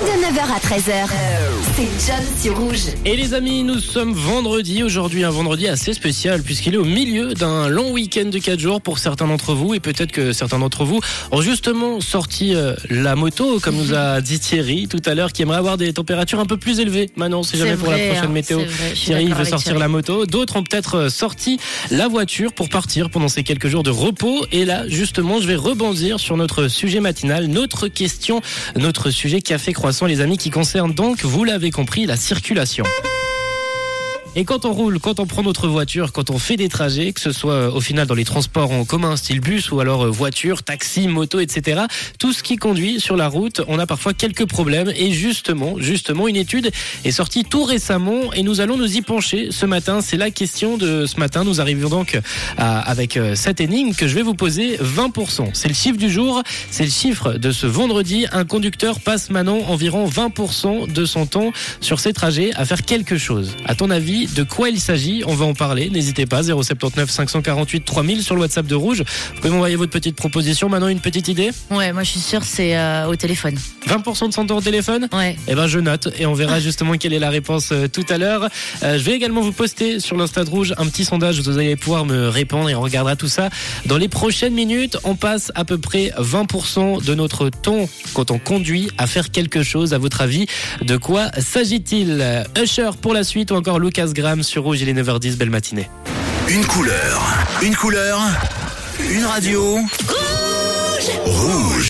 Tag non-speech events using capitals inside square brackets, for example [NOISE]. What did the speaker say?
De 9h à 13h, c'est John sur Rouge. Et les amis, nous sommes vendredi, aujourd'hui un vendredi assez spécial puisqu'il est au milieu d'un long week-end de 4 jours pour certains d'entre vous et peut-être que certains d'entre vous ont justement sorti euh, la moto comme nous a dit Thierry tout à l'heure qui aimerait avoir des températures un peu plus élevées. Maintenant, c'est jamais pour la vrai, prochaine hein, météo. Thierry veut sortir Thierry. la moto, d'autres ont peut-être euh, sorti la voiture pour partir pendant ces quelques jours de repos et là justement, je vais rebondir sur notre sujet matinal, notre question, notre sujet café croissant les amis qui concerne donc, vous l'avez compris, la circulation. Et quand on roule, quand on prend notre voiture, quand on fait des trajets, que ce soit euh, au final dans les transports en commun, style bus ou alors euh, voiture, taxi, moto, etc., tout ce qui conduit sur la route, on a parfois quelques problèmes. Et justement, justement, une étude est sortie tout récemment et nous allons nous y pencher ce matin. C'est la question de ce matin. Nous arrivons donc avec euh, cette énigme que je vais vous poser 20%. C'est le chiffre du jour, c'est le chiffre de ce vendredi. Un conducteur passe maintenant environ 20% de son temps sur ses trajets à faire quelque chose. À ton avis, de quoi il s'agit On va en parler. N'hésitez pas, 079 548 3000 sur le WhatsApp de Rouge. Vous pouvez m'envoyer votre petite proposition. Maintenant, une petite idée? Ouais, moi je suis sûre c'est euh, au téléphone. 20% de son temps au téléphone? Ouais. eh ben je note et on verra [LAUGHS] justement quelle est la réponse euh, tout à l'heure. Euh, je vais également vous poster sur l'Insta de Rouge un petit sondage. Vous allez pouvoir me répondre et on regardera tout ça dans les prochaines minutes. On passe à peu près 20% de notre temps quand on conduit à faire quelque chose. À votre avis, de quoi s'agit-il? Usher pour la suite ou encore Lucas Graham sur Rouge. Il est 9h10. Belle matinée. Une couleur, une couleur, une radio. Rouge.